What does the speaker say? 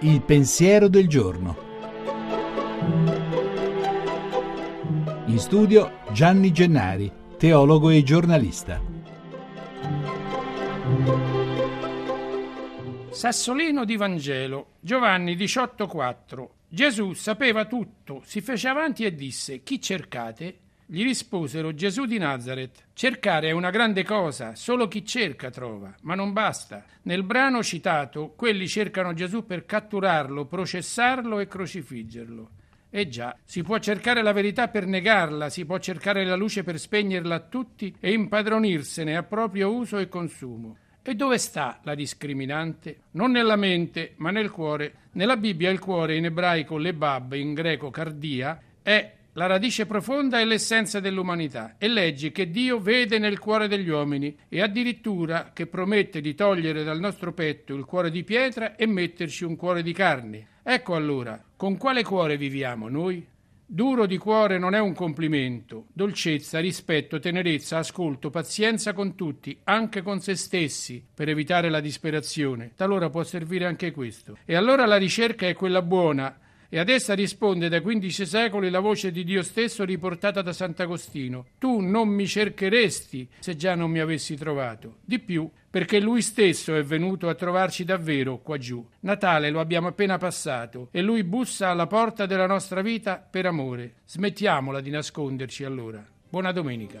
Il pensiero del giorno. In studio Gianni Gennari, teologo e giornalista. Sassolino di Vangelo, Giovanni 18,4. Gesù sapeva tutto, si fece avanti e disse: Chi cercate? Gli risposero Gesù di Nazareth. Cercare è una grande cosa, solo chi cerca trova, ma non basta. Nel brano citato, quelli cercano Gesù per catturarlo, processarlo e crocifiggerlo. Eh già, si può cercare la verità per negarla, si può cercare la luce per spegnerla a tutti e impadronirsene a proprio uso e consumo. E dove sta la discriminante? Non nella mente, ma nel cuore. Nella Bibbia il cuore, in ebraico lebab, in greco cardia, è la radice profonda è l'essenza dell'umanità e leggi che Dio vede nel cuore degli uomini e addirittura che promette di togliere dal nostro petto il cuore di pietra e metterci un cuore di carne. Ecco allora, con quale cuore viviamo noi? Duro di cuore non è un complimento, dolcezza, rispetto, tenerezza, ascolto, pazienza con tutti, anche con se stessi, per evitare la disperazione. Talora può servire anche questo. E allora la ricerca è quella buona, e ad essa risponde da quindici secoli la voce di Dio stesso riportata da Sant'Agostino. Tu non mi cercheresti se già non mi avessi trovato. Di più, perché lui stesso è venuto a trovarci davvero qua giù. Natale lo abbiamo appena passato e lui bussa alla porta della nostra vita per amore. Smettiamola di nasconderci allora. Buona domenica.